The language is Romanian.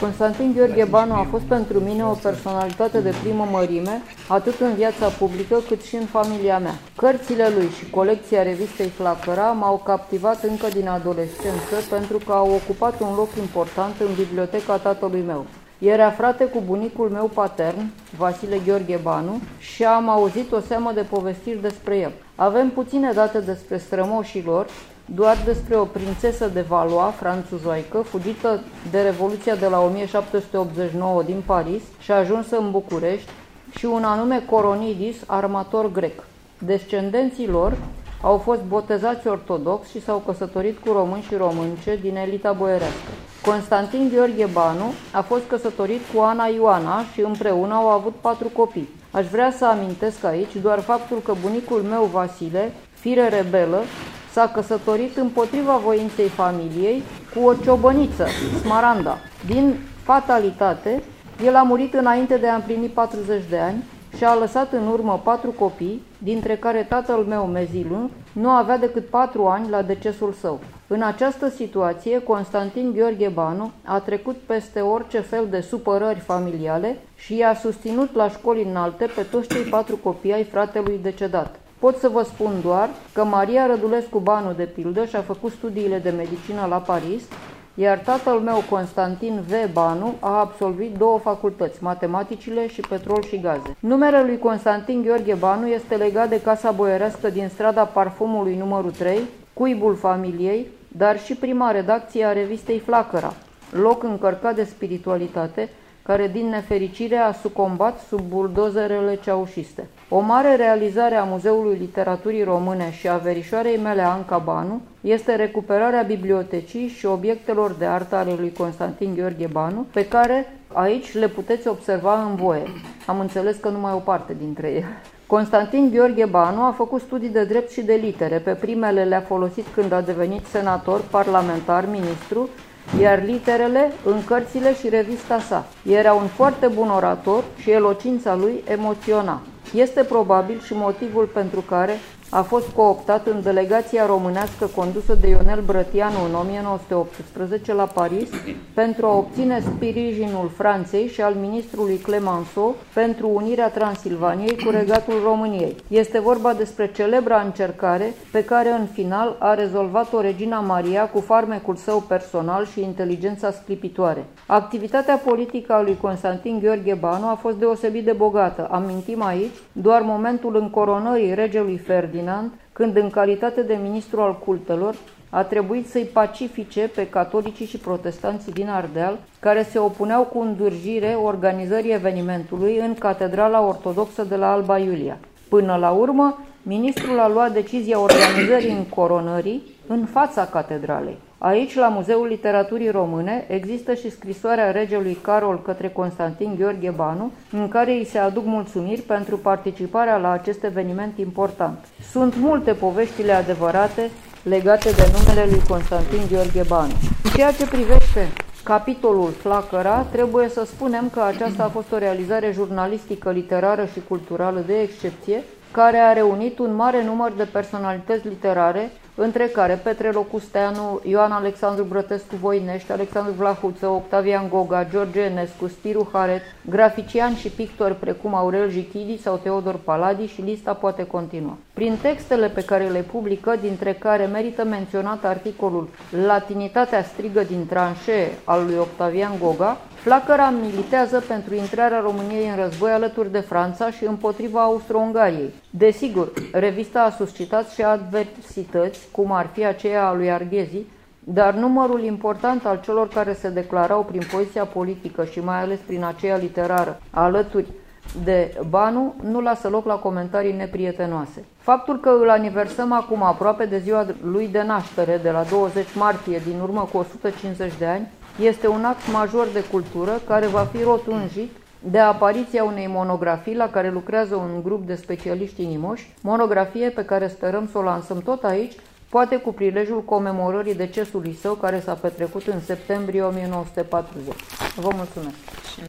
Constantin Gheorghe Banu a fost pentru mine o personalitate de primă mărime, atât în viața publică cât și în familia mea. Cărțile lui și colecția revistei Flacăra m-au captivat încă din adolescență pentru că au ocupat un loc important în biblioteca tatălui meu. Era frate cu bunicul meu patern, Vasile Gheorghe Banu, și am auzit o seamă de povestiri despre el. Avem puține date despre strămoșii lor, doar despre o prințesă de Valois, franțuzoică, fugită de Revoluția de la 1789 din Paris și ajunsă în București, și un anume Coronidis, armator grec. Descendenții lor au fost botezați ortodox și s-au căsătorit cu români și românce din elita boierească. Constantin Gheorghe Banu a fost căsătorit cu Ana Ioana și împreună au avut patru copii. Aș vrea să amintesc aici doar faptul că bunicul meu Vasile, fire rebelă, s-a căsătorit împotriva voinței familiei cu o ciobăniță, Smaranda. Din fatalitate, el a murit înainte de a împlini 40 de ani și a lăsat în urmă patru copii, dintre care tatăl meu, Mezilun, nu avea decât patru ani la decesul său. În această situație, Constantin Gheorghe Banu a trecut peste orice fel de supărări familiale și i-a susținut la școli înalte pe toți cei patru copii ai fratelui decedat. Pot să vă spun doar că Maria Rădulescu Banu, de pildă, și-a făcut studiile de medicină la Paris, iar tatăl meu, Constantin V. Banu, a absolvit două facultăți, matematicile și petrol și gaze. Numele lui Constantin Gheorghe Banu este legat de casa boierească din strada Parfumului numărul 3, cuibul familiei, dar și prima redacție a revistei Flacăra, loc încărcat de spiritualitate, care din nefericire a sucombat sub buldozerele ceaușiste. O mare realizare a Muzeului Literaturii Române și a verișoarei mele Anca Banu este recuperarea bibliotecii și obiectelor de artă ale lui Constantin Gheorghe Banu, pe care aici le puteți observa în voie. Am înțeles că numai o parte dintre ele. Constantin Gheorghe Banu a făcut studii de drept și de litere. Pe primele le-a folosit când a devenit senator, parlamentar, ministru iar literele în cărțile și revista sa. Era un foarte bun orator și elocința lui emoționa. Este probabil și motivul pentru care a fost cooptat în delegația românească condusă de Ionel Brătianu în 1918 la Paris pentru a obține sprijinul Franței și al ministrului Clemenceau pentru unirea Transilvaniei cu regatul României. Este vorba despre celebra încercare pe care în final a rezolvat-o Regina Maria cu farmecul său personal și inteligența sclipitoare. Activitatea politică a lui Constantin Gheorghe Banu a fost deosebit de bogată. Amintim aici doar momentul încoronării regelui Ferdinand Ferdinand, când în calitate de ministru al cultelor a trebuit să-i pacifice pe catolicii și protestanții din Ardeal, care se opuneau cu îndurjire organizării evenimentului în Catedrala Ortodoxă de la Alba Iulia. Până la urmă, ministrul a luat decizia organizării în coronării în fața catedralei. Aici, la Muzeul Literaturii Române, există și scrisoarea regelui Carol către Constantin Gheorghe Banu, în care îi se aduc mulțumiri pentru participarea la acest eveniment important. Sunt multe poveștile adevărate legate de numele lui Constantin Gheorghe Banu. În ceea ce privește capitolul Flacăra, trebuie să spunem că aceasta a fost o realizare jurnalistică, literară și culturală de excepție, care a reunit un mare număr de personalități literare între care Petre Locusteanu, Ioan Alexandru Brătescu Voinești, Alexandru Vlahuță, Octavian Goga, George Enescu, Spiru Haret, grafician și pictori precum Aurel Jichidi sau Teodor Paladi și lista poate continua. Prin textele pe care le publică, dintre care merită menționat articolul Latinitatea strigă din tranșee al lui Octavian Goga, Flacăra militează pentru intrarea României în război alături de Franța și împotriva Austro-Ungariei. Desigur, revista a suscitat și adversități, cum ar fi aceea a lui Arghezi, dar numărul important al celor care se declarau prin poziția politică și mai ales prin aceea literară, alături de Banu, nu lasă loc la comentarii neprietenoase. Faptul că îl aniversăm acum aproape de ziua lui de naștere, de la 20 martie, din urmă cu 150 de ani, este un act major de cultură care va fi rotunjit de apariția unei monografii la care lucrează un grup de specialiști inimoși, monografie pe care sperăm să o lansăm tot aici, poate cu prilejul comemorării decesului său care s-a petrecut în septembrie 1940. Vă mulțumesc!